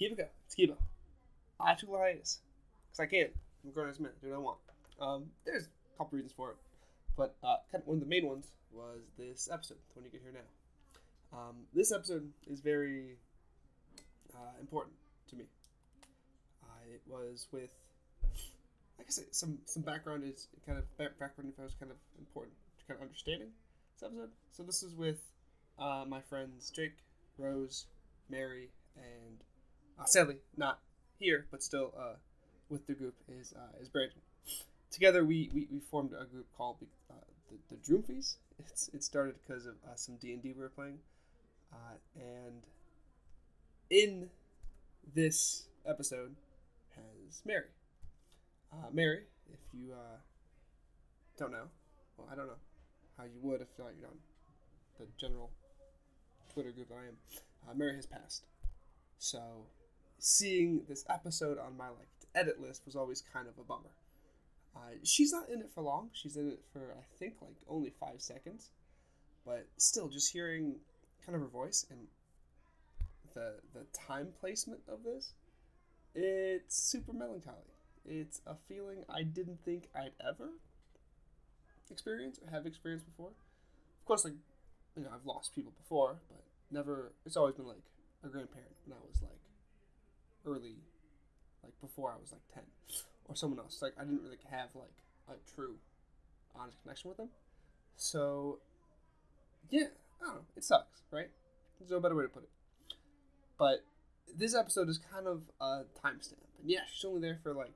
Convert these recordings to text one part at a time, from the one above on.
Kibo Co. It's Kibo. I took a hiatus because I can. I'm grown ass man. Do what I want. Um, there's a couple reasons for it, but uh, kind of one of the main ones was this episode, the one you get here now. Um, this episode is very uh, important to me. Uh, it was with, I said, some some background is kind of background info is kind of important to kind of understanding this episode. So this is with uh, my friends Jake, Rose, Mary, and uh, sadly not here, but still uh, with the group is uh, is Brandon. Together we, we, we formed a group called uh, the, the Droomfies. It's it started because of uh, some D and D we were playing, uh, and in this episode has Mary. Uh, Mary, if you uh, don't know, well I don't know how you would if uh, you're on the general Twitter group I am. Uh, Mary has passed, so seeing this episode on my like edit list was always kind of a bummer. Uh, she's not in it for long. She's in it for I think like only five seconds, but still, just hearing kind of her voice and the the time placement of this, it's super melancholy. It's a feeling I didn't think I'd ever experience or have experienced before. Of course, like you know, I've lost people before, but never. It's always been like a grandparent when I was like early, like before I was like ten, or someone else. Like I didn't really have like a true, honest connection with them. So, yeah, I don't know. It sucks, right? There's no better way to put it. But this episode is kind of a timestamp, and yeah, she's only there for like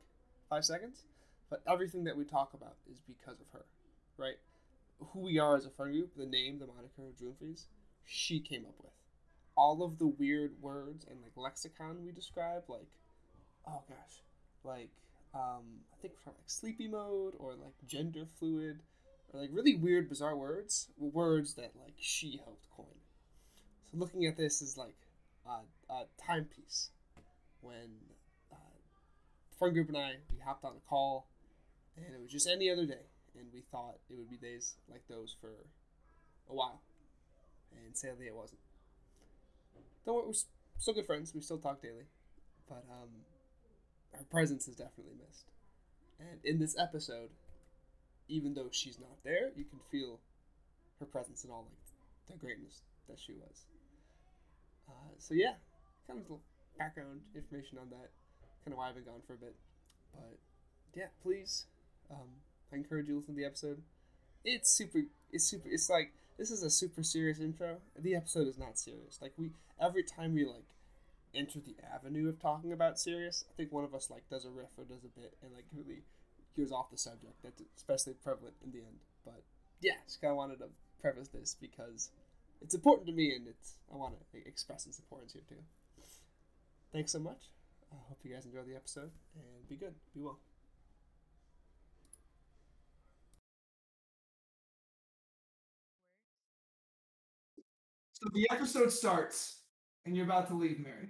five seconds, but everything that we talk about is because of her, right? Who we are as a friend group, the name, the moniker of Droomfies, she came up with. All of the weird words and like lexicon we describe, like, oh gosh, like um, I think from like sleepy mode or like gender fluid, or like really weird, bizarre words, words that like she helped coin. So looking at this is like a, a timepiece when uh, friend group and I we hopped on a call, and it was just any other day, and we thought it would be days like those for a while, and sadly it wasn't. Don't worry, we're still good friends. We still talk daily, but um, her presence is definitely missed. And in this episode, even though she's not there, you can feel her presence and all like the greatness that she was. Uh, so yeah, kind of little background information on that, kind of why I've been gone for a bit. But yeah, please, um, I encourage you to listen to the episode. It's super. It's super. It's like this is a super serious intro. The episode is not serious. Like we every time we like enter the avenue of talking about serious, I think one of us like does a riff or does a bit and like really goes off the subject. That's especially prevalent in the end. But yeah, just kind of wanted to preface this because it's important to me and it's I want to express its importance here too. Thanks so much. I hope you guys enjoy the episode and be good. Be well. So the episode starts, and you're about to leave, Mary.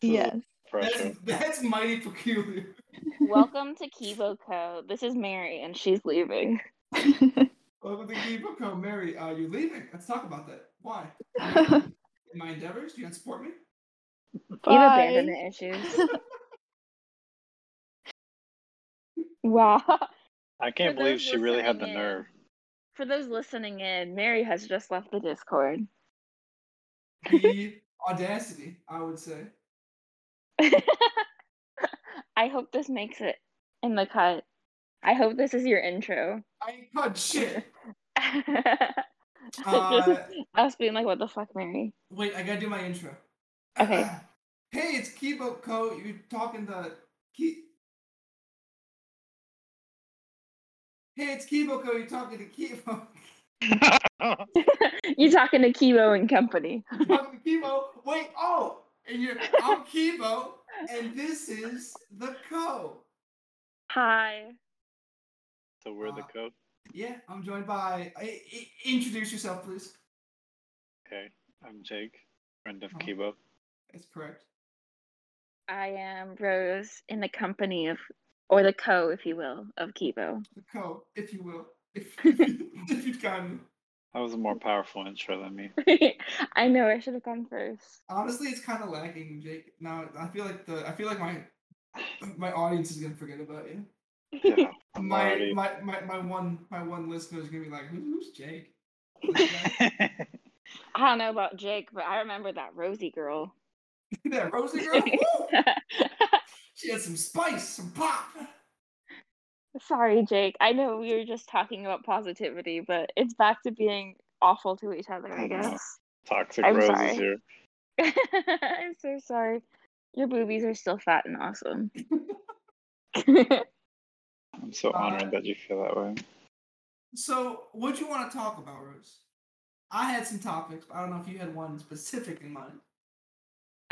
Yes. That's, that's mighty peculiar. Welcome to Kibo Co. This is Mary, and she's leaving. Welcome to Kibo Co. Mary, uh, you're leaving. Let's talk about that. Why? In my endeavors, do you not support me? Bye. You have Bye. abandonment issues. wow. I can't For believe she really had the in- nerve. For those listening in, Mary has just left the Discord. The audacity, I would say. I hope this makes it in the cut. I hope this is your intro. I cut shit. Uh, us being like, what the fuck, Mary? Wait, I gotta do my intro. Okay. hey, it's Kibo Co. You're talking to Ki. Hey, it's Kibo Co. You're talking to Kibo. you're talking to Kibo and company. Talking to Kibo. Wait, oh, and you're I'm Kibo, and this is the Co. Hi. so we're the Uh, code. Yeah, I'm joined by. I, I- introduce yourself, please. Okay, I'm Jake, friend of Oh. Kibo. That's correct. I am Rose in the company of, or the co, if you will, of Kibo. The Co, if you will, if if, you, if you'd. That was a more powerful intro than me. I know I should have gone first. Honestly, it's kind of lacking, Jake. Now I feel like the I feel like my my audience is gonna forget about you. Yeah, My, already. my my my one my one listener is gonna be like, "Who- who's Jake? This? I don't know about Jake, but I remember that Rosie girl. that Rosie girl? Woo! She had some spice, some pop. Sorry, Jake. I know we were just talking about positivity, but it's back to being awful to each other, I I guess. Toxic I'm roses sorry. here. I'm so sorry. Your boobies are still fat and awesome. I'm so Uh, honored that you feel that way. So, what do you want to talk about, Rose? I had some topics, but I don't know if you had one specific in mind.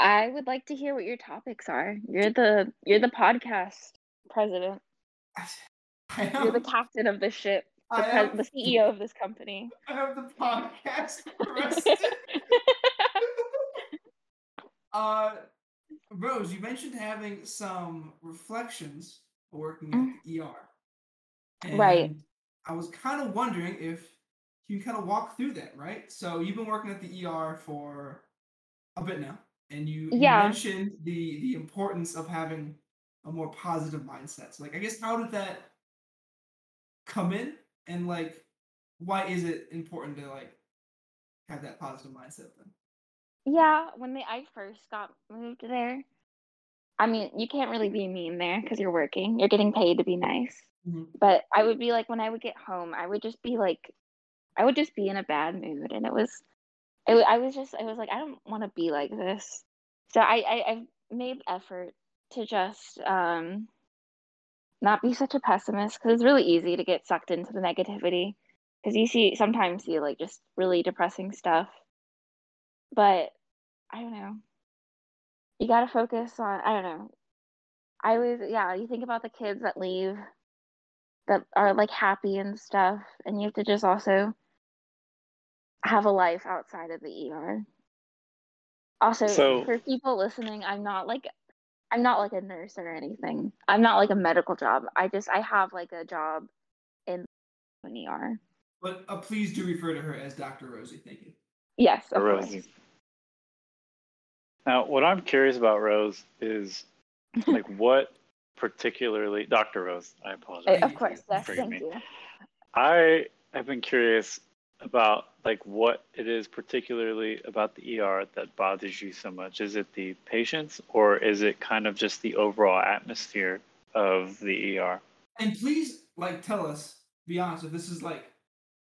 I would like to hear what your topics are. You're the you're the podcast president. You're the captain of the ship. The, pres- the CEO of this company. I have the podcast president. uh, Rose, you mentioned having some reflections working at the ER. Mm. Right. I was kind of wondering if you can kind of walk through that, right? So you've been working at the ER for a bit now, and you, you mentioned the the importance of having a more positive mindset. So, like, I guess how did that come in, and like, why is it important to like have that positive mindset then? Yeah, when they, I first got moved there, I mean, you can't really be mean there because you're working. You're getting paid to be nice. Mhm. But I would be like, when I would get home, I would just be like, I would just be in a bad mood, and it was, it, I was just, I was like, I don't want to be like this. So I, I, I've made effort to just um, not be such a pessimist because it's really easy to get sucked into the negativity because you see sometimes see like just really depressing stuff but I don't know. You gotta focus on. I don't know. I was yeah. You think about the kids that leave, that are like happy and stuff, and you have to just also have a life outside of the ER. Also, So- for people listening, I'm not like, I'm not like a nurse or anything. I'm not like a medical job. I just, I have like a job in an ER. But uh, please do refer to her as Dr. Rosie. Thank you. Yes, of course. Now, what I'm curious about, Rose, is like what particularly, Dr. Rose, I apologize. Of course, yes, thank me. you. I have been curious about like what it is particularly about the ER that bothers you so much. Is it the patients or is it kind of just the overall atmosphere of the ER? And please, like, tell us. Be honest. If this is like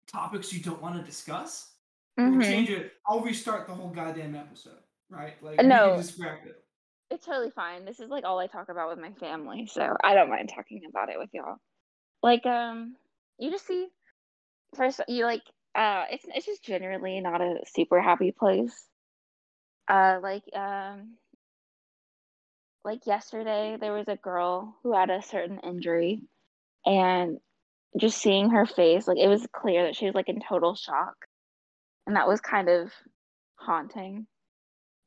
topics you don't want to discuss, we'll Mhm. change it. I'll restart the whole goddamn episode. Right? Like, No. we can it. It's totally fine. This is like all I talk about with my family, so I don't mind talking about it with y'all. Like, um, you just see first you like uh it's it's just generally not a super happy place. Uh like um like yesterday there was a girl who had a certain injury and just seeing her face, like it was clear that she was like in total shock. And that was kind of haunting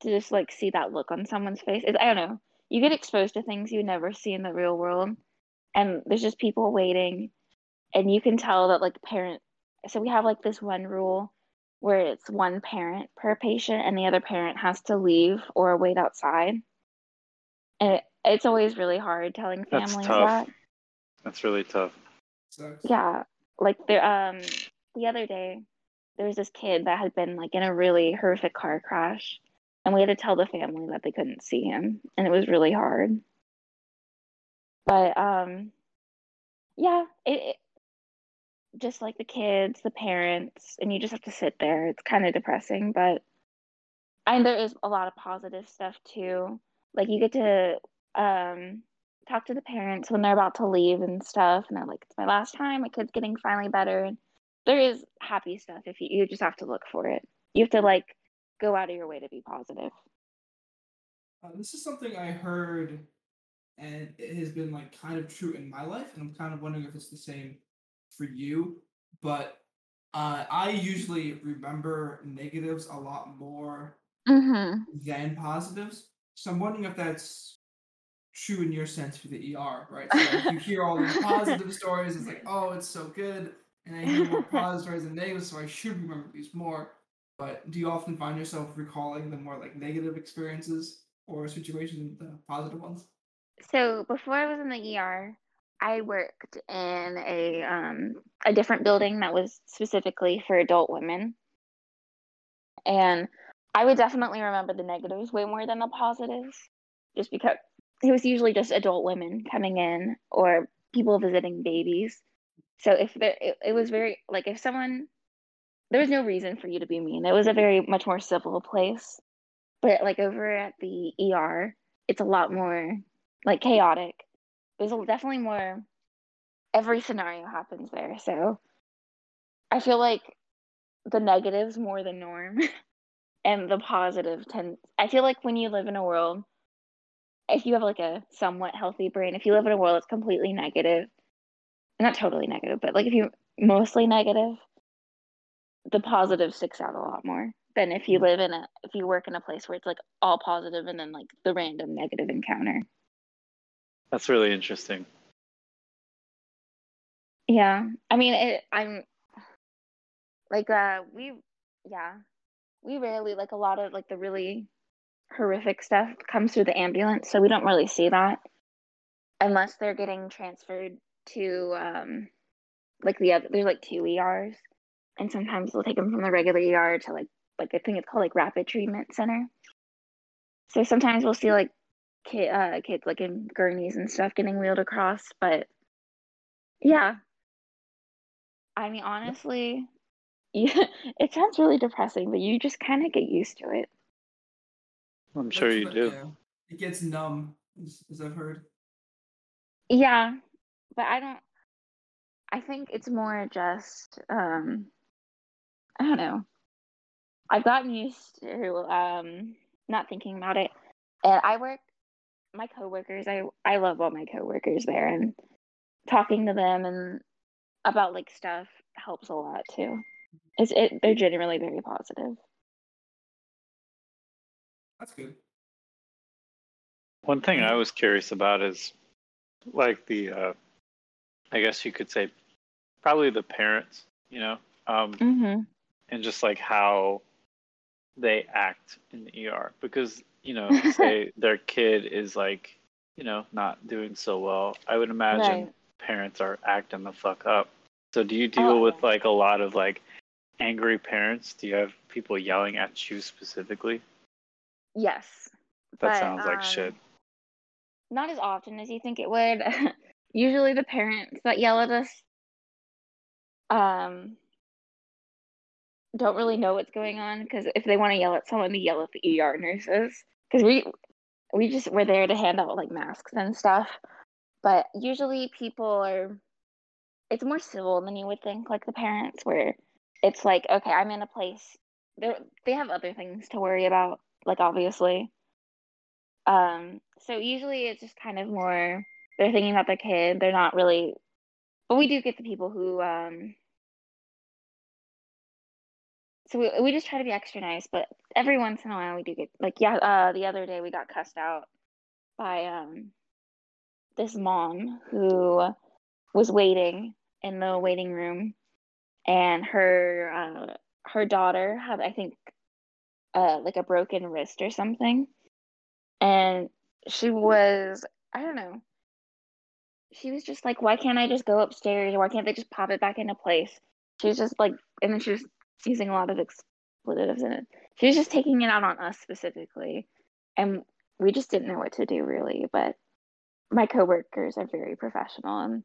to just like see that look on someone's face. It's, I don't know. You get exposed to things you never see in the real world, and there's just people waiting, and you can tell that like parent. So we have like this one rule where it's one parent per patient, and the other parent has to leave or wait outside. And it, it's always really hard telling That's families tough. that. That's really tough. Yeah, like there um the other day there was this kid that had been like in a really horrific car crash and we had to tell the family that they couldn't see him and it was really hard. But um yeah, it, it just like the kids, the parents, and you just have to sit there. It's kind of depressing, but and there is a lot of positive stuff too. Like you get to um talk to the parents when they're about to leave and stuff and they're like it's my last time my kid's getting finally better and there is happy stuff if you you just have to look for it you have to like go out of your way to be positive Uh, this is something I heard, and it has been like kind of true in my life, and I'm kind of wondering if it's the same for you. But uh, I usually remember negatives a lot more mm-hmm. than positives. So I'm wondering if that's true in your sense for the ER, right? So like, you hear all these positive stories, it's like, oh, it's so good, and I hear more positive stories than negative, so I should remember these more. But do you often find yourself recalling the more like negative experiences or situations than the positive ones? So before I was in the ER, I worked in a um a different building that was specifically for adult women. And I would definitely remember the negatives way more than the positives, just because it was usually just adult women coming in or people visiting babies. So if there, it, it was very like if someone, there was no reason for you to be mean. It was a very much more civil place. But like over at the ER, it's a lot more like chaotic. There's definitely more. Every scenario happens there, so I feel like the negatives more the norm, and the positive tends I feel like when you live in a world, if you have like a somewhat healthy brain, if you live in a world that's completely negative, not totally negative, but like if you mostly negative, the positive sticks out a lot more than if you mm. live in a if you work in a place where it's like all positive and then like the random negative encounter. That's really interesting. Yeah. I mean it I'm like uh we yeah. We rarely like a lot of like the really horrific stuff comes through the ambulance, so we don't really see that unless they're getting transferred to um like the other there's like two ERs and sometimes they'll take them from the regular ER to like like I think it's called like rapid treatment center. So sometimes we'll see like kid uh kids like in gurneys and stuff getting wheeled across, but yeah. I mean honestly, yeah, it sounds really depressing, but you just kind of get used to it. I'm sure That's you do. yeah. It gets numb, as, as I've heard. Yeah, but I don't. I think it's more just um, I don't know. I've gotten used to um not thinking about it, and I work. My coworkers, I I love all my coworkers there, and talking to them and about like stuff helps a lot too. It's it. They're generally very positive. That's good. One thing I was curious about is like the uh I guess you could say probably the parents, you know, um Mm-hmm. and just like how they act in the ER because, you know, say their kid is like, you know, not doing so well. I would imagine Right. parents are acting the fuck up. So do you deal Oh, with like a lot of like angry parents? Do you have people yelling at you specifically? Yes. That But, sounds like um, shit. not as often as you think it would. Usually the parents that yell at us um don't really know what's going on because if they want to yell at someone, they yell at the ER nurses because we we just we're there to hand out like masks and stuff. But usually people are it's more civil than you would think, like the parents where it's like, okay, I'm in a place they they have other things to worry about, like obviously. Um, so usually it's just kind of more they're thinking about their kid. They're not really, but we do get the people who um. So we we just try to be extra nice, but every once in a while we do get like yeah. Uh, the other day we got cussed out by um this mom who was waiting in the waiting room, and her uh her daughter had I think uh like a broken wrist or something, and she was I don't know. She was just like, why can't I just go upstairs? Why can't they just pop it back into place? She was just like, and then she was using a lot of expletives in it. She was just taking it out on us specifically, and we just didn't know what to do really. But my coworkers are very professional, and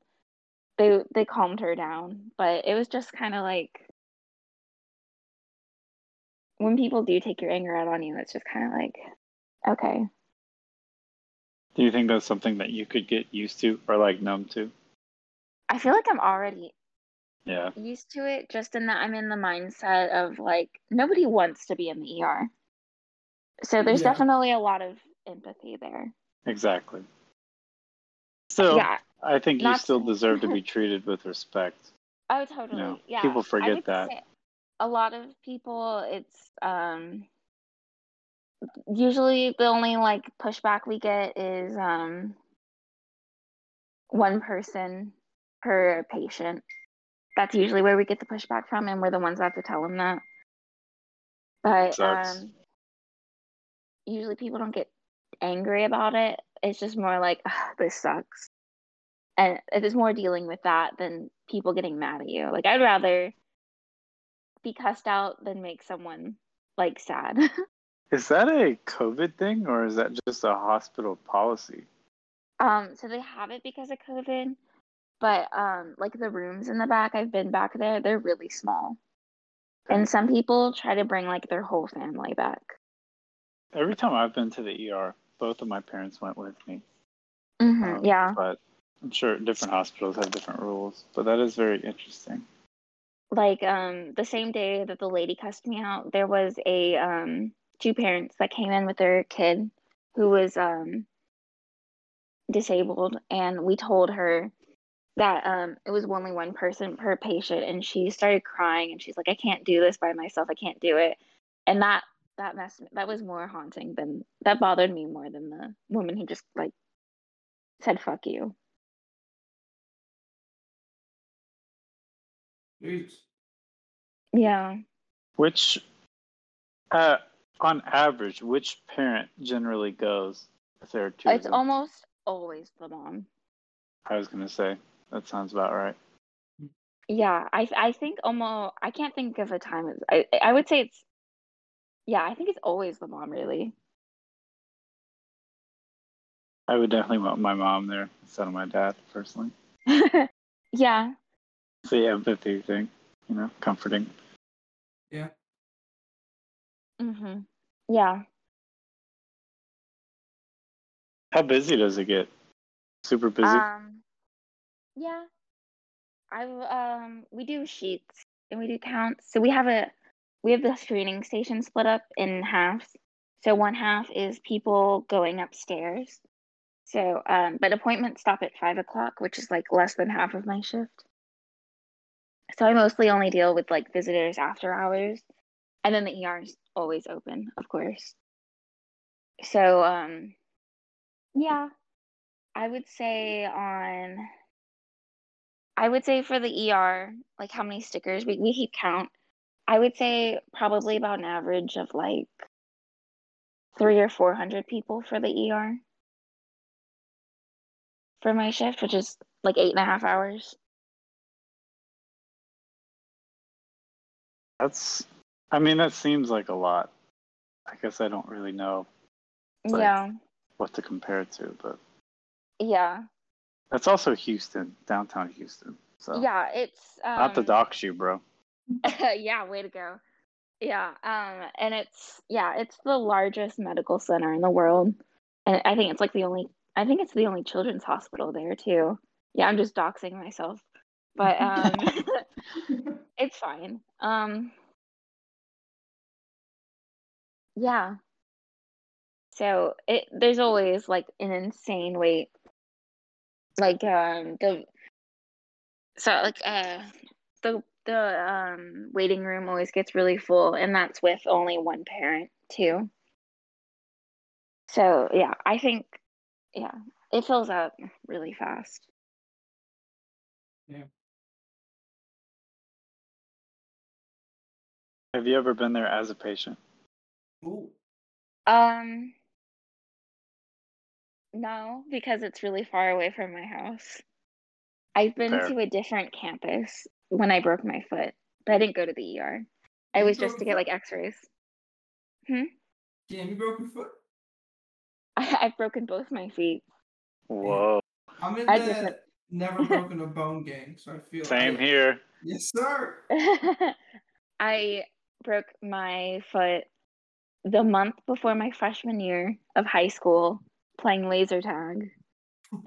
they they calmed her down. But it was just kind of like when people do take your anger out on you, it's just kind of like, okay, Do you think that's something that you could get used to or like numb to? I feel like I'm already Yeah. used to it just in that I'm in the mindset of like nobody wants to be in the ER. So there's Yeah. definitely a lot of empathy there. Exactly. so yeah. I think you still to- deserve to be treated with respect. Oh, totally. know, yeah. people forget that. A lot of people, it's um usually the only like pushback we get is um one person per patient that's usually where we get the pushback from, and we're the ones that have to tell them that. But um, usually people don't get angry about it. It's just more like, this sucks. And it's more dealing with that than people getting mad at you. Like, I'd rather be cussed out than make someone like sad. Is that a COVID thing or is that just a hospital policy? um, so they have it because of COVID, but um, like the rooms in the back, I've been back there, they're really small. And some people try to bring like their whole family back. Every time I've been to the ER, both of my parents went with me. hmm Um, yeah. But I'm sure different hospitals have different rules. But that is very interesting. like um the same day that the lady cussed me out there was a um two parents that came in with their kid who was um disabled and we told her that um it was only one person per patient and she started crying and she's like I can't do this by myself. I can't do it. And that that messed me, that was more haunting than that bothered me more than the woman who just like said fuck you. Jeez. yeah. Which, uh, on average, which parent generally goes if there are two? it's almost always the mom. I was gonna say that sounds about right. Yeah, I I think almost I can't think of a time. I I would say it's yeah, I think it's always the mom really. I would definitely want my mom there instead of my dad personally. Yeah. It's the empathy thing, you know, comforting. Yeah. Mhm. Yeah. How busy does it get? Super busy. Um yeah. I've um we do sheets and we do counts. So we have a we have the screening station split up in halves. So one half is people going upstairs. So um but appointments stop at five o'clock, which is like less than half of my shift. So I mostly only deal with like visitors after hours. And then the ER is always open, of course. So um yeah, I would say on I would say for the ER, like how many stickers we, we keep count. I would say probably about an average of like three or four hundred people for the ER for my shift, which is like eight and a half hours. That's, I mean, that seems like a lot. I guess I don't really know Like- yeah, what to compare it to, but yeah, that's also Houston, downtown Houston. So yeah. It's um, not the dox you, bro. yeah, way to go. Yeah, um, and it's yeah, it's the largest medical center in the world, and I think it's like the only. I think it's the only children's hospital there too. Yeah, I'm just doxing myself, but um, it's fine. Um, yeah. So it there's always like an insane wait. Like um the so like uh the the um waiting room always gets really full and that's with only one parent too. So yeah, I think yeah, it fills up really fast. yeah Have you ever been there as a patient? Ooh. Um no, because it's really far away from my house. I've been Fair. to a different campus when I broke my foot, but I didn't go to the ER. I You was just to get like x-rays. Hmm? Damn, you broke your foot. I, I've broken both my feet. Whoa. I'm in I the just- never broken a bone gang, so I feel Same I- here. Yes, sir. I broke my foot the month before my freshman year of high school playing laser tag.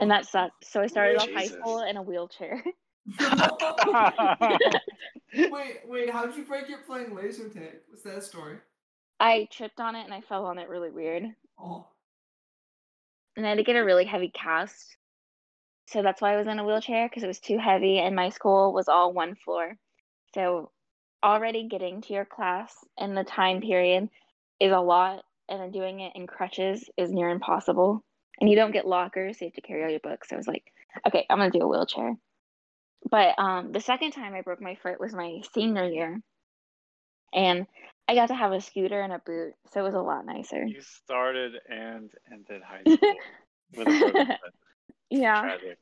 And that sucked. So I started off high Jesus. school in a wheelchair. wait, wait. How did you break your playing laser tag? What's that story? I tripped on it and I fell on it really weird. Oh, And I had to get a really heavy cast. So that's why I was in a wheelchair because it was too heavy and my school was all one floor. So already getting to your class in the time period is a lot and then doing it in crutches is near impossible. And you don't get lockers, so you have to carry all your books. So I was like, okay, I'm gonna do a wheelchair. But um, the second time I broke my foot was my senior year, and I got to have a scooter and a boot, so it was a lot nicer. You started and ended high school with a broken foot. Yeah. Tragic.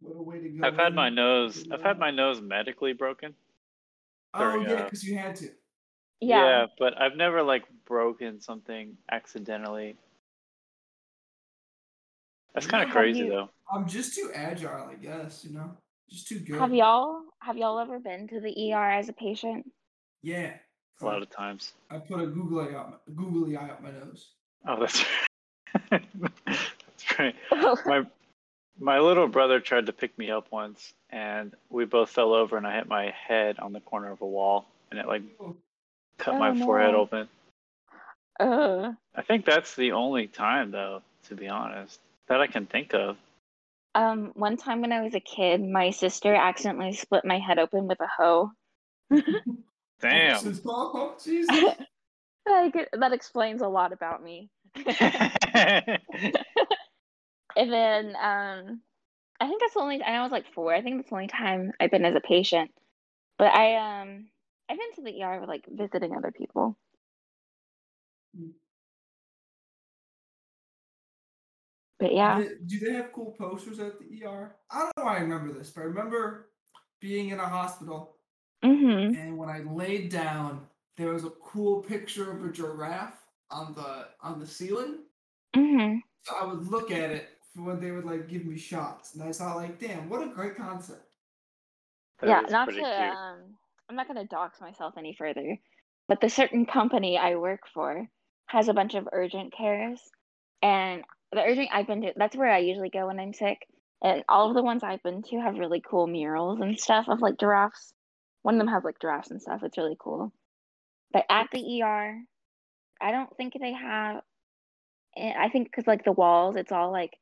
What a way to go. I've had my nose. I've had my nose medically broken. Oh during, yeah, uh, because you had to. Yeah. yeah, but I've never like broken something accidentally. That's kind of crazy you- though. I'm just too agile, I guess. You know, just too good. Have y'all have y'all ever been to the ER as a patient? Yeah. A lot of times. I put a googly eye, googly eye up my nose. Oh, that's right. that's right. My my little brother tried to pick me up once, and we both fell over, and I hit my head on the corner of a wall, and it like Oh, cut my forehead open. Ugh. I think that's the only time, though, to be honest, that I can think of. Um, one time when I was a kid, my sister accidentally split my head open with a hoe. Damn. Oh, Jesus. Like, that explains a lot about me. And then um, I think that's the only. And I was like four. I think that's the only time I've been as a patient. But I um, I've been to the ER like visiting other people. But yeah, Do, they, do they have cool posters at the ER? I don't know why I remember this, but I remember being in a hospital mm-hmm. and when I laid down, there was a cool picture of a giraffe on the on the ceiling. Mm-hmm. So I would look at it for when they would like give me shots, and I saw like, damn, what a great concept. That yeah, not to cute. um, I'm not gonna dox myself any further, but the certain company I work for has a bunch of urgent cares, and the urgent I've been to, that's where I usually go when I'm sick, and all of the ones I've been to have really cool murals and stuff of like giraffes. One of them has like giraffes and stuff. It's really cool. But at the ER, I don't think they have. eh, I think because like the walls, it's all like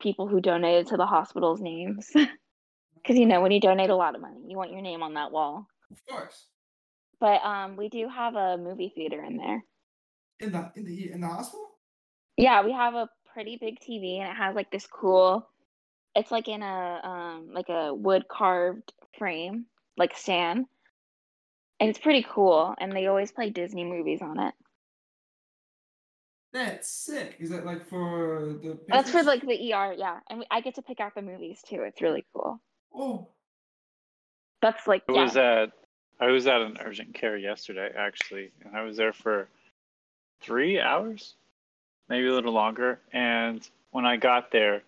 people who donated to the hospital's names. Because you know, when you donate a lot of money, you want your name on that wall. Of course. But um, we do have a movie theater in there. In the in the in the hospital? Yeah, we have a pretty big TV, and it has like this cool. It's like in a um like a wood carved frame, like stand, and it's pretty cool. And they always play Disney movies on it. That's sick. Is that like for the That's for like the ER, yeah. And we, I get to pick out the movies too. It's really cool. Oh, That's like I yeah. was at I was at an urgent care yesterday actually, and I was there for three hours, maybe a little longer. And when I got there,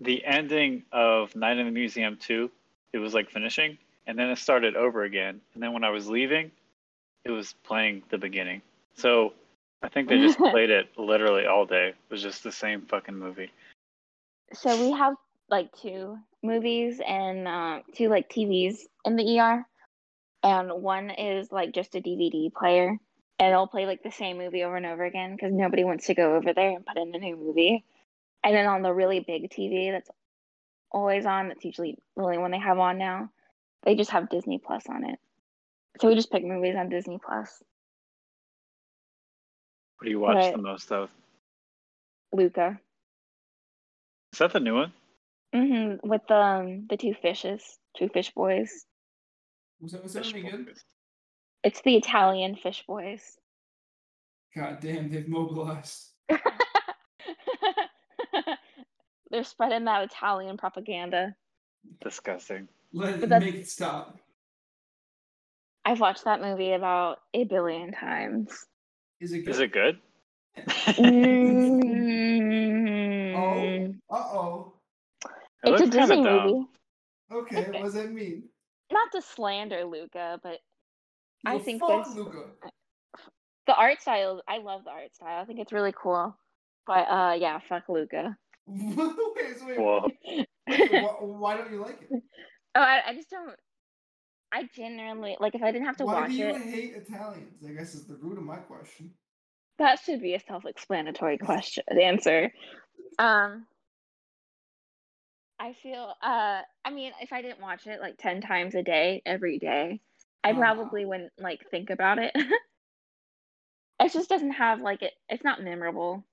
the ending of Night in the Museum two, it was like finishing, and then it started over again. And then when I was leaving, it was playing the beginning. So I think they just played it literally all day. It was just the same fucking movie. So we have like two movies and uh, two like TVs in the ER, and one is like just a DVD player, and it'll play like the same movie over and over again because nobody wants to go over there and put in a new movie. And then on the really big TV that's always on, that's usually the only one they have on now, they just have Disney Plus on it. So we just pick movies on Disney Plus. What do you watch Right. the most of? Luca. Is that the new one? Hmm With um the two fishes, two fish boys. was that was that Fish any good? Boys. It's the Italian fish boys. God damn, they've mobilized. They're spreading that Italian propaganda. Disgusting. Let But it make it stop. I've watched that movie about a billion times. Is it good? Is it good? Mm, Uh oh. It it's a looks Disney dumb. movie. Okay, what does that mean? Not to slander Luca, but I think fuck Luca. the art style. I love the art style. I think it's really cool. But uh, yeah, fuck Luca. wait, so wait, Whoa. wait, why, why don't you like it? Oh, I, I just don't. I genuinely like if I didn't have to Why watch do you it. hate Italians? I guess is the root of my question. That should be a self-explanatory question answer. Um I feel uh I mean if I didn't watch it like 10 times a day every day, I Ah. probably wouldn't like think about it. it just doesn't have like it it's not memorable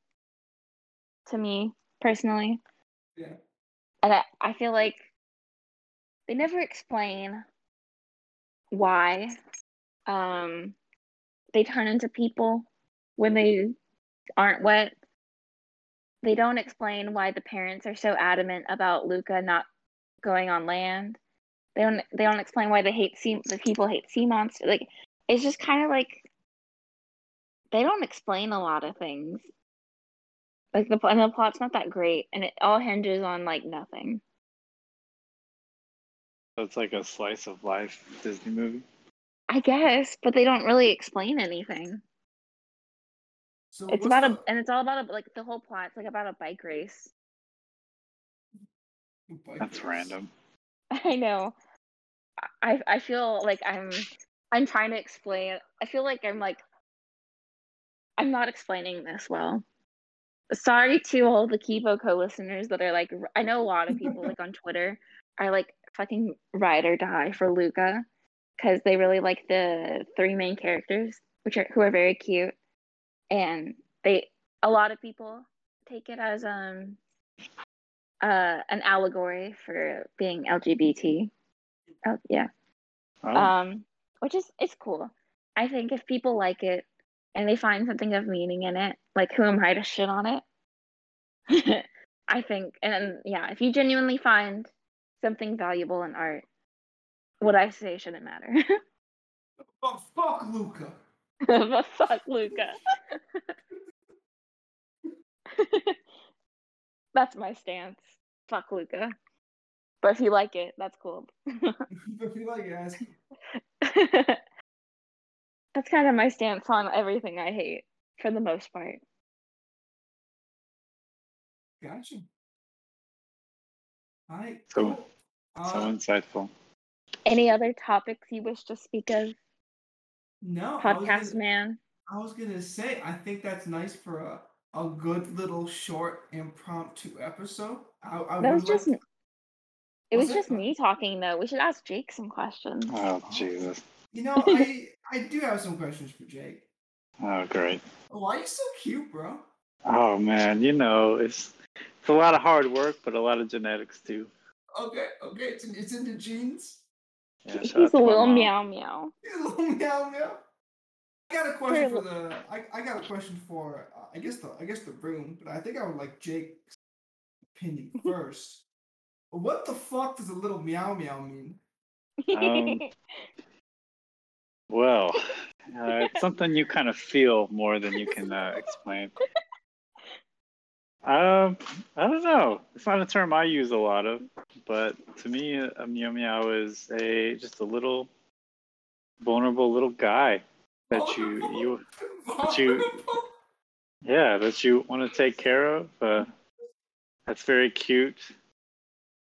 to me personally. Yeah. and I, I feel like they never explain why um they turn into people when they aren't wet. They don't explain why the parents are so adamant about Luca not going on land. They don't they don't explain why they hate sea the people hate sea monsters. Like it's just kind of like they don't explain a lot of things. Like the and the plot's not that great, and it all hinges on like nothing. So it's like a slice of life Disney movie. I guess, but they don't really explain anything. So It's what's about a and it's all about a like the whole plot. It's like about a bike race. bike That's race. random. I know. I I feel like I'm I'm trying to explain. I feel like I'm like I'm not explaining this well. Sorry to all the Kibo co-listeners that are like I know a lot of people like on Twitter are like fucking ride or die for Luca because they really like the three main characters, which are who are very cute, and they a lot of people take it as um uh an allegory for being LGBT. Oh yeah. Oh, Um which is it's cool. I think if people like it and they find something of meaning in it, like who am I to shit on it? I think and yeah, if you genuinely find something valuable in art, what I say shouldn't matter. But fuck Luca. but fuck Luca. that's my stance. Fuck Luca. But if you like it, that's cool. if you like it, ask. that's kind of my stance on everything I hate for the most part. Gotcha. Alright. So- cool. so Uh, insightful. Any other topics you wish to speak of, no, I podcast gonna- man? I was gonna say, I think that's nice for a, a good little short impromptu episode. I, I That would was just like, it was Was it? just me talking though. We should ask Jake some questions. Oh Jesus. you know, I I do have some questions for Jake. Oh great. Why are you so cute, bro? Oh man, you know it's it's a lot of hard work, but a lot of genetics too. Okay, okay, it's in, it's in the genes. Yeah, He's a little mom. meow meow. He's a little meow meow. I got a question Very for the. I, I got a question for. Uh, I guess the. I guess the room, but I think I would like Jake's opinion first. what the fuck does a little meow meow mean? Um, Well, uh, it's something you kind of feel more than you can uh, explain. Um, I don't know. It's not a term I use a lot of, but to me, a, meow meow is a just a little vulnerable little guy that you you that you- yeah that you want to take care of. Uh, that's very cute.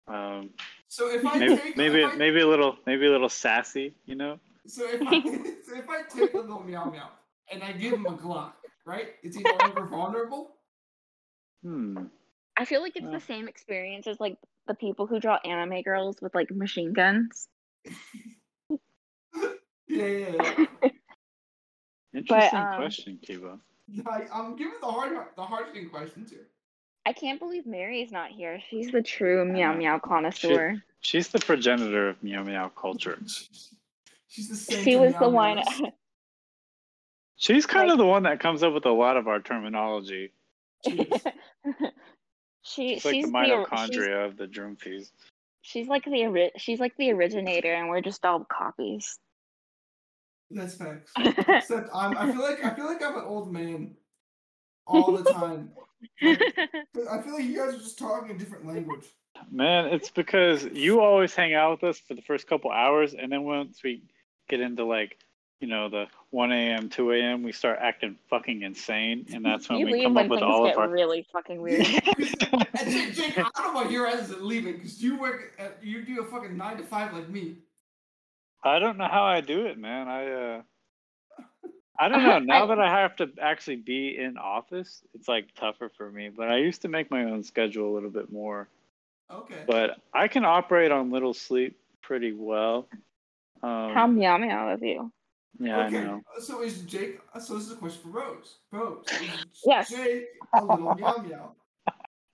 Um, So if I maybe take maybe I, maybe a little maybe a little sassy, you know. so if I so if I take a little meow meow and I give him a Glock, right? Is he no longer vulnerable? Hmm. I feel like it's Yeah. the same experience as like the people who draw anime girls with like machine guns. Yeah, yeah. yeah. Interesting um, question, Kibo. I, I'm giving the hard the hard hitting questions here. I can't believe Mary's not here. She's the true meow meow connoisseur. She's the progenitor of meow meow culture. She's the same. She was the one. She's kind Like- of the one that comes up with a lot of our terminology. Jeez. she It's like she's the the, mitochondria of the Droomfies. she's like the ori- she's like the originator, and we're just all copies. That's facts. Except I'm, I feel like I feel like I'm an old man all the time. Like, I feel like you guys are just talking a different language. Man, it's because you always hang out with us for the first couple hours, and then once we get into like, you know, the 1 a.m., 2 a.m., we start acting fucking insane, and that's when you we come when up with all of our. really fucking weird. Jake, Jake, I don't know why your ass isn't leaving because you work. At, you do a fucking nine to five like me. I don't know how I do it, man. I uh I don't know. Now I- that I have to actually be in office, it's like tougher for me. But I used to make my own schedule a little bit more. Okay. But I can operate on little sleep pretty well. Um, How meow meow of you. Yeah, okay. I know. Uh, so is Jake? Uh, so this is a question for Rose. Rose. Is Yes. Jake a little meow meow?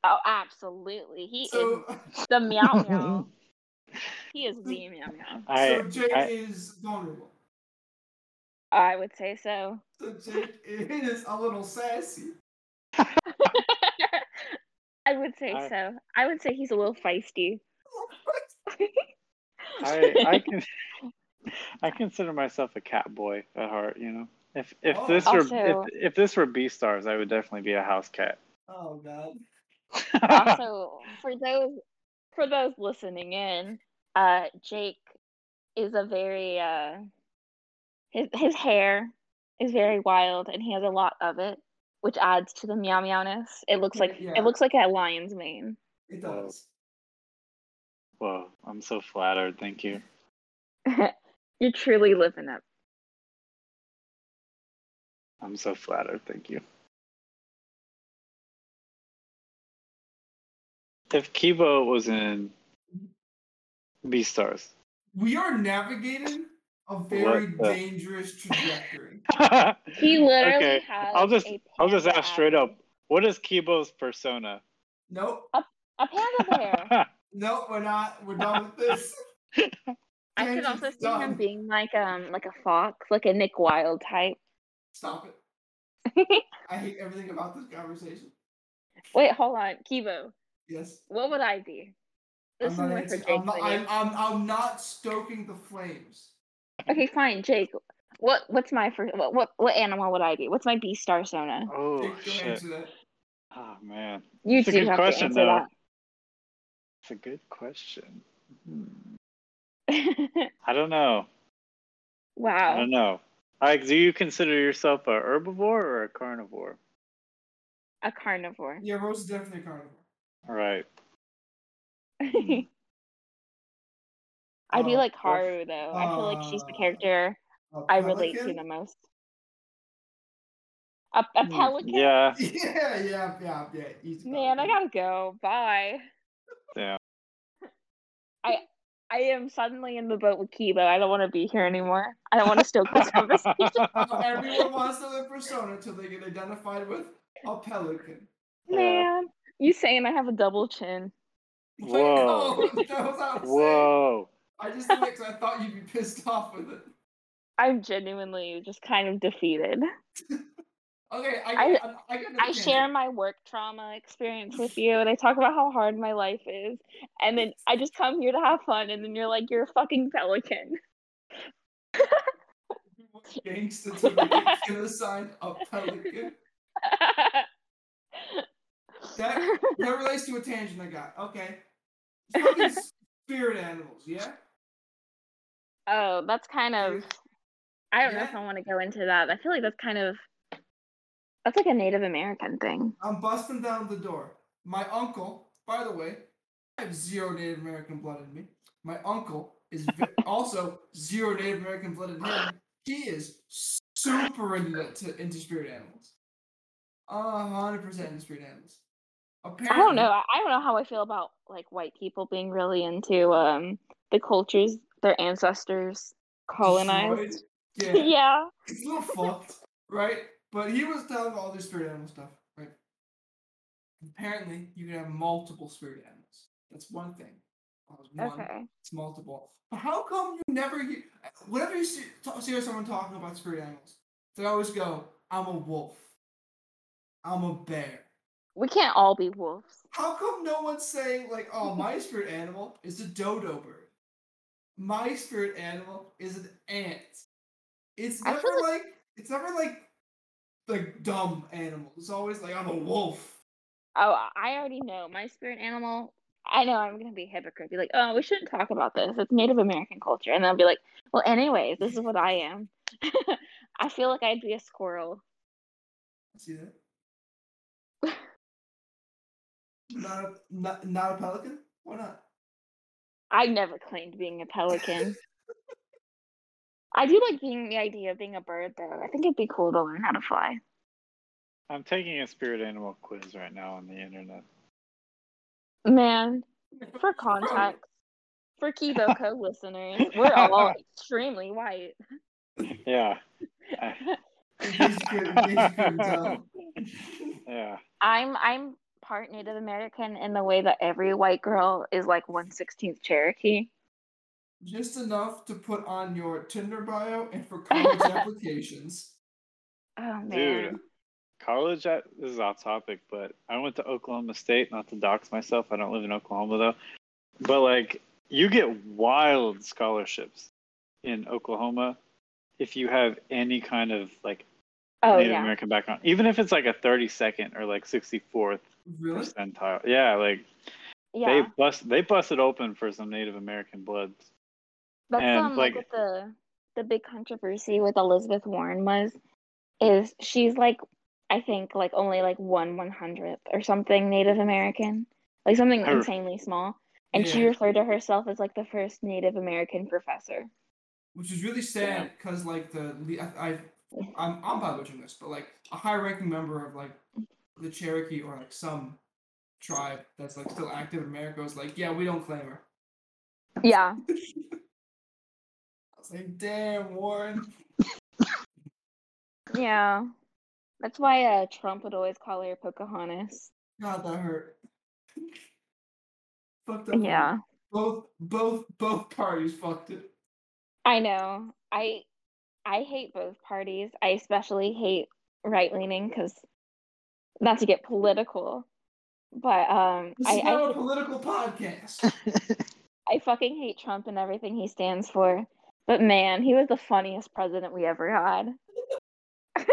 Oh, absolutely. He So, is the meow meow. He is the meow meow. I, so Jake I is vulnerable. I would say so. So Jake is a little sassy. I would say I- so. I would say he's a little feisty. I I can I consider myself a cat boy at heart, you know. If if Oh. this were Also- if, if this were Beastars, I would definitely be a house cat. Oh god. also, for those for those listening in, uh, Jake is a very uh, his his hair is very wild, and he has a lot of it, which adds to the meow meowness. It looks like Yeah. it looks like a lion's mane. It does. Whoa, I'm so flattered. Thank you. You're truly living it. I'm so flattered. Thank you. If Kibo was in Beastars, We are navigating a very the- dangerous trajectory. He literally Okay, has. I'll just a I'll just ask straight up. What is Kibo's persona? Nope. A panda bear. Nope, we're not. We're done with this. I could also Tangent's see him being like um like a fox, like a Nick Wilde type. Stop it. I hate everything about this conversation. Wait, hold on, Kibo. Yes. What would I be? This I'm is not, more for. I'm, not, I'm, you. I'm, I'm not stoking the flames. Okay, fine, Jake. What what's my first? What what what animal would I be? What's my B star Sona? Oh Jake, shit! answer that. Oh man, You It's a do good have question, to though. answer it's a good question. Hmm. That. I don't know. Wow. I don't know. Like, do you consider yourself a herbivore or a carnivore? A carnivore. Yeah, Rose is definitely a carnivore. All right. I do Uh, like Haru though. I feel like she's the uh, character I relate to the most. A, a Hmm, pelican? Yeah. Yeah, yeah, yeah, yeah. Man, I gotta go. Bye. Yeah. I am suddenly in the boat with Kibo. I don't want to be here anymore. I don't want to stoke this conversation. Everyone wants to live persona until they get identified with a pelican. Yeah. Man, you saying I have a double chin? Like, Whoa. no, that was I was saying. Whoa. I just did it because I thought you'd be pissed off with it. I'm genuinely just kind of defeated. Okay, I, I- um, I, I, I share my work trauma experience with you, and I talk about how hard my life is, and then I just come here to have fun, and then you're like, you're a fucking pelican. gangster to the killer sign a pelican. That that relates to a tangent I got. Okay. Fucking spirit animals, yeah? oh, that's kind of. I don't know if I want to go into that. I feel like that's kind of. That's like a Native American thing. I'm busting down the door. My uncle, by the way, I have zero Native American blood in me. My uncle is also zero Native American blood in him. He is super into, to, into spirit animals. A hundred percent into spirit animals. Apparently, I don't know. I I don't know how I feel about like white people being really into um the cultures their ancestors colonized. destroyed. Yeah. yeah. it's a little fucked, right? But he was telling all this spirit animal stuff, right? Apparently, you can have multiple spirit animals. That's one thing. One, Okay. It's multiple. But how come you never hear? Whenever you see, see someone talking about spirit animals, they always go, "I'm a wolf. I'm a bear." We can't all be wolves. How come no one's saying like, "Oh, my spirit animal is a dodo bird. My spirit animal is an ant." It's never feel like it's never like like dumb animals. It's always like I'm a wolf. Oh, I already know. My spirit animal I know I'm gonna be a hypocrite. Be like, oh, we shouldn't talk about this. It's Native American culture, and I'll be like, well, anyways, this is what I am. I feel like I'd be a squirrel. See that? not, a, not not a pelican? Why not? I never claimed being a pelican. I do like being the idea of being a bird, though. I think it'd be cool to learn how to fly. I'm taking a spirit animal quiz right now on the internet. Man, for context, for Kibo Co listeners, we're all extremely white. Yeah. In case you couldn't, in case you couldn't tell. Yeah. I'm I'm part Native American in the way that every white girl is like one sixteenth Cherokee. Just enough to put on your Tinder bio and for college applications. Oh man. Dude, college. At, this is off topic, but I went to Oklahoma State. Not to dox myself, I don't live in Oklahoma though. But like, you get wild scholarships in Oklahoma if you have any kind of like Oh Native yeah. American background, even if it's like a thirty second or like sixty fourth Really? percentile. Yeah, like Yeah. they bust they busted open for some Native American bloods. That's and, um like, like- what the the big controversy with Elizabeth Warren was is she's like I think like only like one one hundredth or something Native American. Like something Her- insanely small. And she referred to herself as like the first Native American professor. Which is really sad because like the I, I I'm I'm not butchering this, but like a high ranking member of like the Cherokee or like some tribe that's like still active in America was like, yeah, we don't claim her. Yeah. I was like, damn, Warren. Yeah. That's why uh Trump would always call her Pocahontas. God, that hurt. Fucked up. Yeah. Both both both parties fucked it. I know. I I hate both parties. I especially hate right leaning because not to get political, but um, This I is not I, a political podcast. I fucking hate Trump and everything he stands for. But man, he was the funniest president we ever had.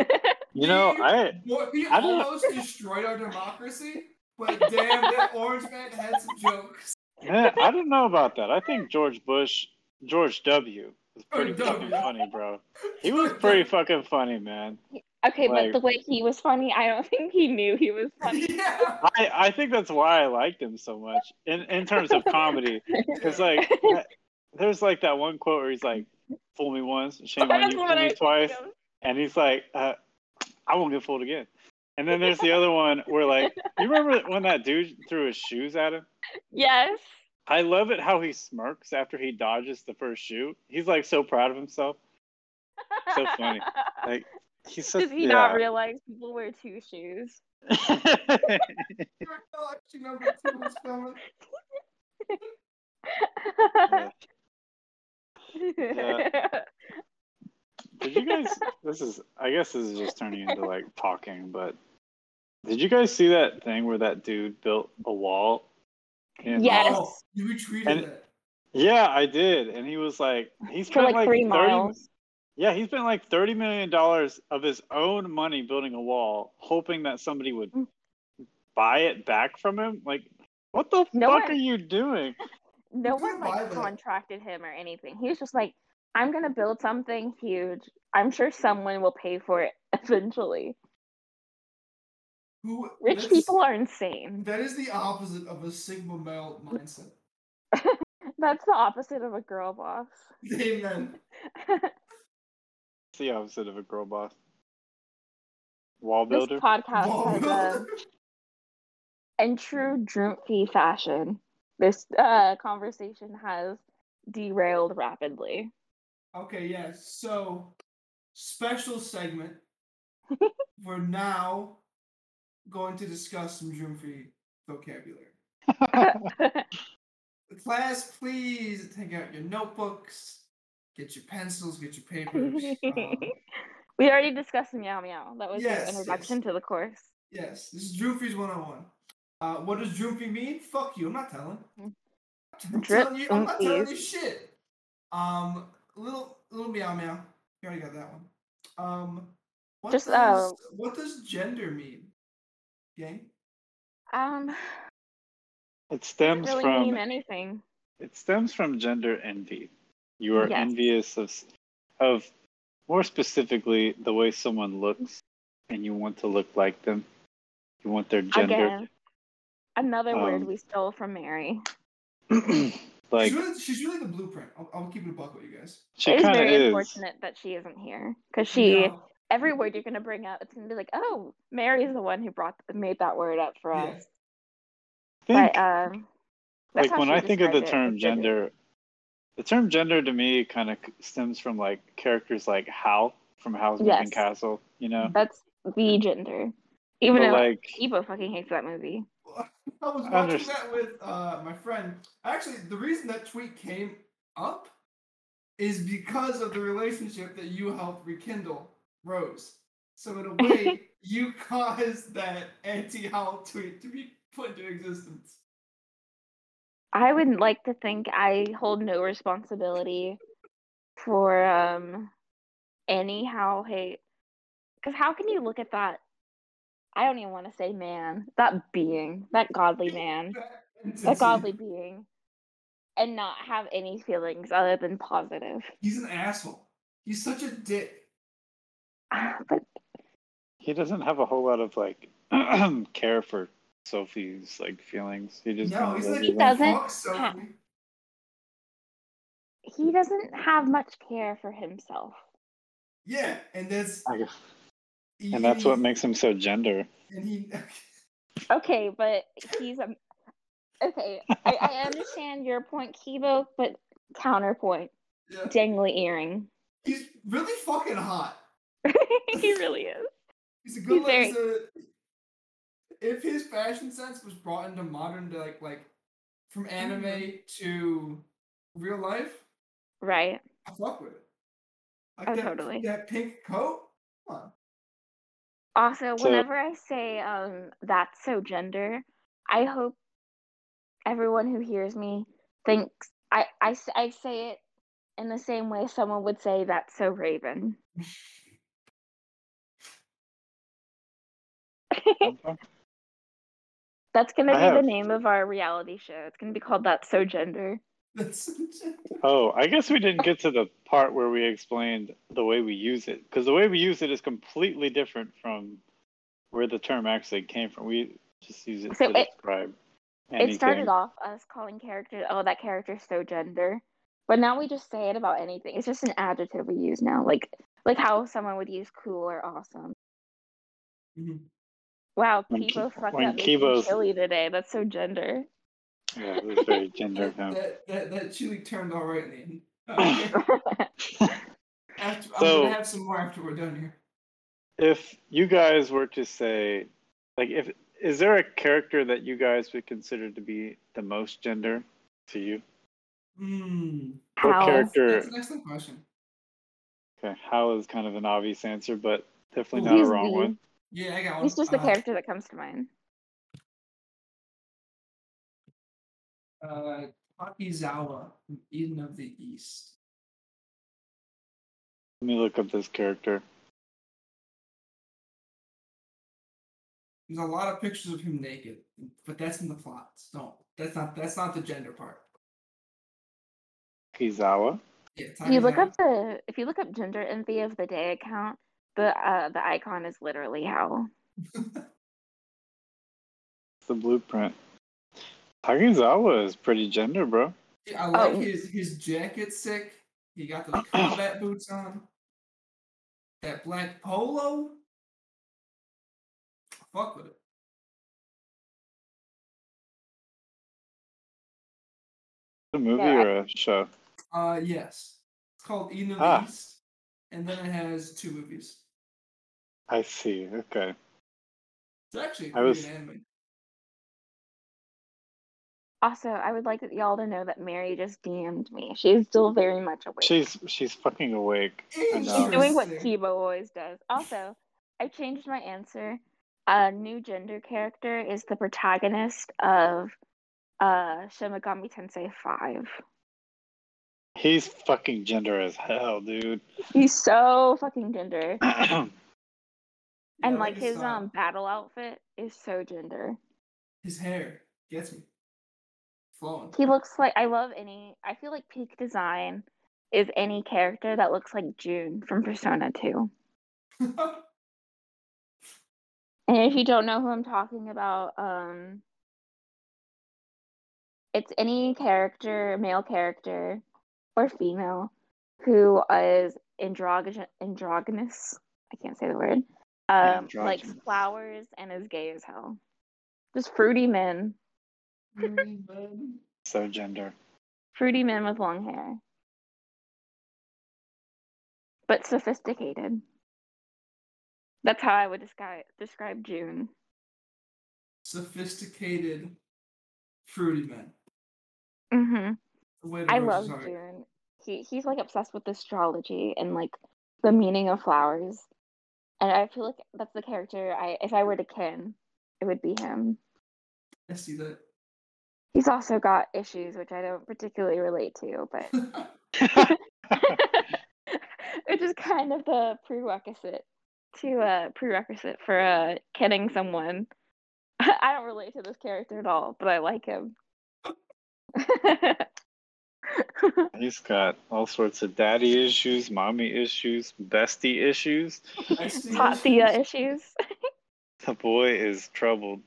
You know, He- I Boy, he I don't- almost destroyed our democracy, but damn, that orange man had some jokes. eh, I don't know about that. I think George Bush, George W, was pretty George fucking funny, bro. He was pretty fucking funny, man. okay, Like- but the way he was funny, I don't think he knew he was funny. Yeah. I, I think that's why I liked him so much in in terms of comedy. Because like, that- there's like that one quote where he's like, "Fool me once, shame on you. Fool me think twice." And he's like, uh, "I won't get fooled again." And then there's the other one where like, you remember when that dude threw his shoes at him? Yes. I love it how he smirks after he dodges the first shoe. He's like so proud of himself. So funny. Like he's so Does he yeah. not realize people wear two shoes? Election number two is coming. Did you guys? This is. I guess this is just turning into like talking, but did you guys see that thing where that dude built a wall? in- Yes. Oh, you retweeted And- that. Yeah, I did, and he was like, he's For spent like, like, three 30 miles. Yeah, he spent like thirty million dollars of his own money building a wall, hoping that somebody would Mm. buy it back from him. Like, what the No fuck one- are you doing? no one like that? contracted him or anything. He was just like, I'm gonna build something huge. I'm sure someone will pay for it eventually. Who Rich people are insane. That is the opposite of a Sigma male mindset. That's the opposite of a girl boss. Amen. It's the opposite of a girl boss. Wall builder. this builder. podcast Wall has, builder. in true Droomfy fashion, this uh, conversation has derailed rapidly. Okay, yes. So, special segment. We're now going to discuss some Droomfy vocabulary. Class, please take out your notebooks, get your pencils, get your papers. Um, we already discussed Meow Meow. That was Yes, your introduction yes. to the course. yes, this is Droomfy's 101. Uh, what does Droomfy mean? Fuck you, I'm not telling. I'm Drip telling you, I'm not telling you shit. Um, little little meow meow. You already got that one. Um, what Just, does uh, what does gender mean? Gang. Um, It doesn't stems really from mean anything. it stems from gender envy. You are Yes. envious of of more specifically the way someone looks, and you want to look like them. You want their gender. Again, another word Um, we stole from Mary. like she's, really, she's really the blueprint. I'll, I'll keep it a buck with you guys. she It is very is. unfortunate that she isn't here because she Yeah. every word you're gonna bring up, it's gonna be like, oh, Mary's the one who brought made that word up for Yeah. us. I think, But um, like when I think of the described it, term gender. gender, the term gender to me kind of stems from like characters like Howl from Howl's Moving Yes. Castle. You know, That's the gender. Even but though like Kibo fucking hates that movie. I was watching understand. that with uh, my friend. Actually, the reason that tweet came up is because of the relationship that you helped rekindle, Rose. So in a way, you caused that anti-Howl tweet to be put into existence. I would like to think I hold no responsibility for um any Howl hate. Because how can you look at that? I don't even want to say man, that being, that godly man, That that godly being, and not have any feelings other than positive. He's an asshole. He's such a dick. Ah, but He doesn't have a whole lot of like care for Sophie's like feelings. He just No, he's like, He doesn't ha- he doesn't have much care for himself. Yeah, and that's I guess- and that's what makes him so gender. And he Okay, but he's a. Okay, I, I understand your point, Kibo, but counterpoint, yeah, dangly earring. he's really fucking hot. he really is. He's a good He's very- if his fashion sense was brought into modern like like from anime Mm-hmm. to real life, Right. I fuck with it. Like Oh, that, totally. That pink coat. Come on. Also, So- whenever I say um that's so gender, I hope everyone who hears me thinks I, I, I say it in the same way someone would say that's so Raven. That's gonna I be have- the name of our reality show. It's gonna be called That's So Gender. That's Oh, I guess we didn't get to the part where we explained the way we use it because the way we use it is completely different from where the term actually came from. We just use it So to it- describe anything. It started off us calling characters, oh, that character's so gender. But now we just say it about anything. It's just an adjective we use now, like like how someone would use cool or awesome. Mhm. Wow, When Kibo fucked up making Kibo's- chili today. That's so gender. Yeah, it was very gender that, that, that, that chili turned all right in the end. Okay. After, I'm So- gonna have some more after we're done here. if you guys were to say, like, if is there a character that you guys would consider to be the most gender to you? Hmm. What How? character? That's an excellent question. Okay, Howl is kind of an obvious answer, but definitely not He's a wrong the- one. Yeah, I got one. He's just the uh, character that comes to mind. Uh, Takizawa from Eden of the East. Let me look up this character. There's a lot of pictures of him naked, but that's in the plots. Don't. That's not. That's not the gender part. Kizawa. Yeah. If you look Takizawa- up the if you look up gender envy of the day account, the uh the icon is literally Howl. It's the blueprint. Takizawa is pretty gender, bro. I like Oh. his his jacket sick. He got the combat boots on. That black polo. Fuck with it. A movie Yeah, or a show? Uh, yes. It's called Eden of Ah. the East, and then it has two movies. I see. Okay. It's actually a I pretty was- good anime. Also, I would like y'all to know that Mary just DM'd me. She's still very much awake. She's she's fucking awake. She's doing what Interesting. Kibo always does. Also, I changed my answer. A new gender character is the protagonist of uh Shin Megami Tensei 5. He's fucking gender as hell, dude. He's so fucking gender. And I like his his um battle outfit is so gender. His hair gets me. He looks like I love any I feel like peak design is any character that looks like Jun from Persona 2. And if you don't know who I'm talking about, um, it's any character, male character or female, who is androgyn- androgynous. I can't say the word. Um, likes flowers and is gay as hell. Just fruity men, so gender. fruity men with long hair, but sophisticated. That's how I would describe describe Jun. sophisticated fruity men. hmm The I love his heart. Jun. He he's like obsessed with astrology and like the meaning of flowers. And I feel like that's the character I if I were to kin, it would be him. I see that. He's also got issues which I don't particularly relate to, but which is kind of the prerequisite to uh prerequisite for uh kidding someone. I don't relate to this character at all, but I like him. He's got all sorts of daddy issues, mommy issues, bestie issues. I Hot issues. Thea issues. The boy is troubled.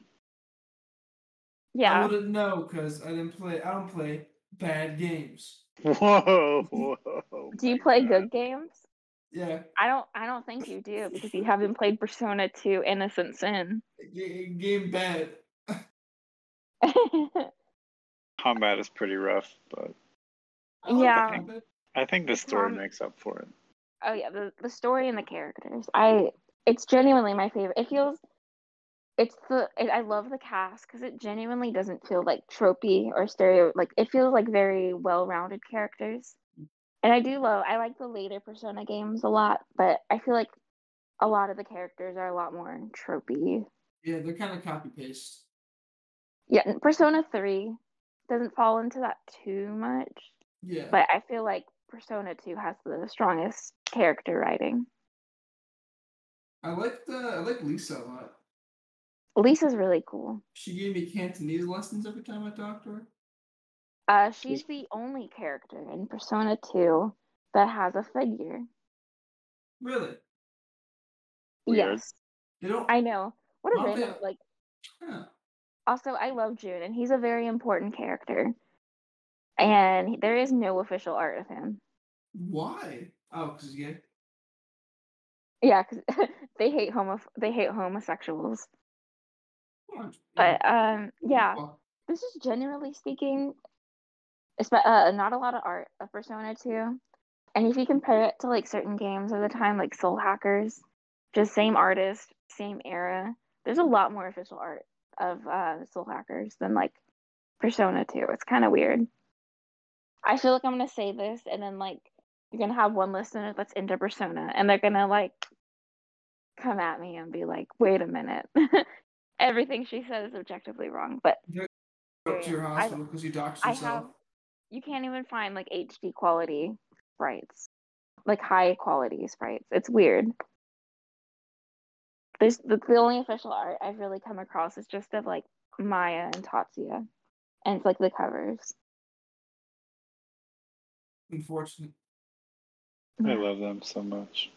I Yeah. wouldn't know because I didn't play. I don't play bad games. Whoa. whoa Do you play God. good games? Yeah, I don't I don't think you do because you haven't played Persona 2 Innocent Sin. G- game bad. Combat is pretty rough, but I like Yeah. I think the story com- makes up for it. oh yeah, the the story and the characters. I it's genuinely my favorite. It feels it's the it, I love the cast because it genuinely doesn't feel like tropey or stereo. Like it feels like very well-rounded characters. And I do love I like the later Persona games a lot, but I feel like a lot of the characters are a lot more tropey. Yeah, they're kind of copy paste. Yeah, Persona 3 doesn't fall into that too much. Yeah, But I feel like Persona 2 has the strongest character writing. I like the I like Lisa a lot. Lisa's really cool. She gave me Cantonese lessons every time I talked to her. Uh, she's the only character in Persona 2 that has a figure. Really? Weird. Yes, They don't. I know. What a random they- like. Huh. Also, I love Jun, and he's a very important character. And there is no official art of him. Why? Oh, because he's gay. Yeah, because they hate homo they hate homosexuals. But um, yeah. this is generally speaking, uh, not a lot of art of Persona 2. And if you compare it to like certain games of the time, like Soul Hackers, just same artist, same era, there's a lot more official art of uh, Soul Hackers than like Persona 2. It's kind of weird. I feel like I'm gonna say this, and then like you're gonna have one listener that's into Persona, and they're gonna like come at me and be like, "Wait a minute." Everything she said is objectively wrong, but go up to your hospital because you doxed I yourself. have. You can't even find like HD quality sprites, like high quality sprites. It's weird. There's the, the only official art I've really come across is just of like Maya and Tatsuya, and it's like the covers. Unfortunate. I love them so much.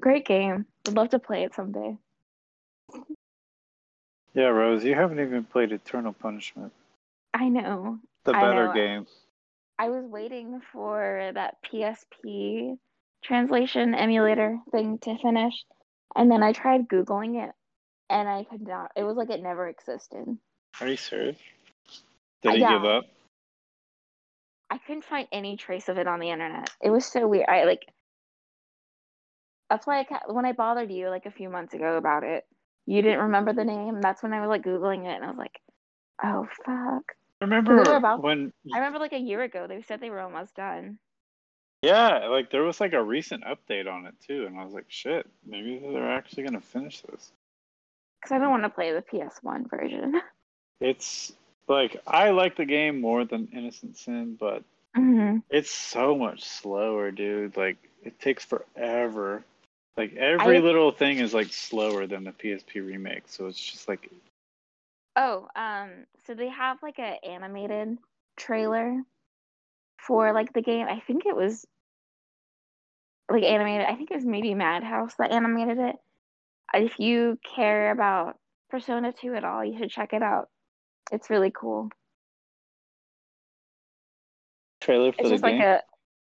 Great game. I'd love to play it someday. Yeah, Rose, you haven't even played Eternal Punishment. I know. The I better know. game. I was waiting for that PSP translation emulator thing to finish, and then I tried Googling it, and I could not. It was like it never existed. Are you serious? Did Uh, he yeah. give up? I couldn't find any trace of it on the internet. It was so weird. I like. That's why I ca- when I bothered you like a few months ago about it, you didn't remember the name. That's when I was like googling it, and I was like, "Oh fuck!" Remember about- when? I remember like a year ago they said they were almost done. Yeah, like there was like a recent update on it too, and I was like, shit, maybe they're actually gonna finish this. Because I don't want to play the PS1 version. It's like I like the game more than Innocent Sin, but hmm it's so much slower, dude. Like it takes forever. Like every I- little thing is like slower than the PSP remake, so it's just like Oh, um, so they have like a animated trailer for like the game. I think it was like animated. I think it was maybe Madhouse that animated it. If you care about Persona 2 at all, you should check it out. It's really cool. trailer for It's the just game. like a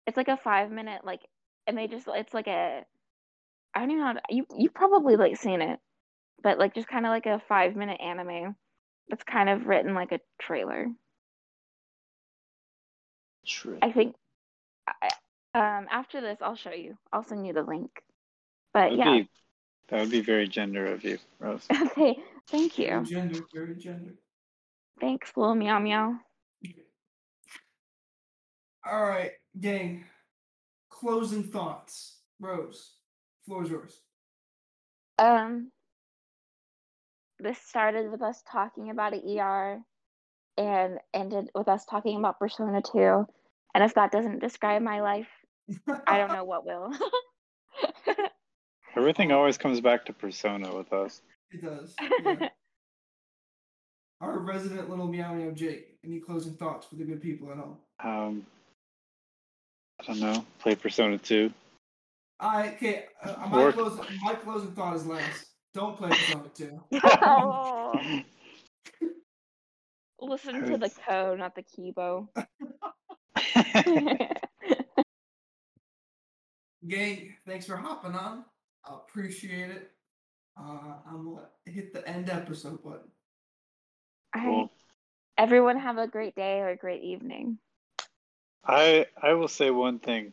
it's like a 5 minute like and they just it's like a I don't even know to, you you probably like seen it. But like just kind of like a 5 minute anime that's kind of written like a trailer. Tra- I think I, um after this I'll show you. I'll send you the link. But That'd yeah, be, that would be very gender of you, Rose. okay, Thank Very you. gender, very gender. Thanks, little meow meow. All right, gang. Closing thoughts. Rose, floor is yours. Um, this started with us talking about an ER and ended with us talking about Persona 2. And if that doesn't describe my life, I don't know what will. Everything always comes back to Persona with us. It does. yeah. Our resident little meow meow Jake. Any closing thoughts for the good people at home? Um, I don't know. Play Persona 2. I okay. Uh, my Work. closing my closing thought is last. Don't play Persona 2. Oh. Listen to the Hurts. code, not the keyboard. Gang, thanks for hopping on. I appreciate it. Uh, I'm gonna hit the end episode button. Alright. Cool. Everyone have a great day or a great evening. I I will say one thing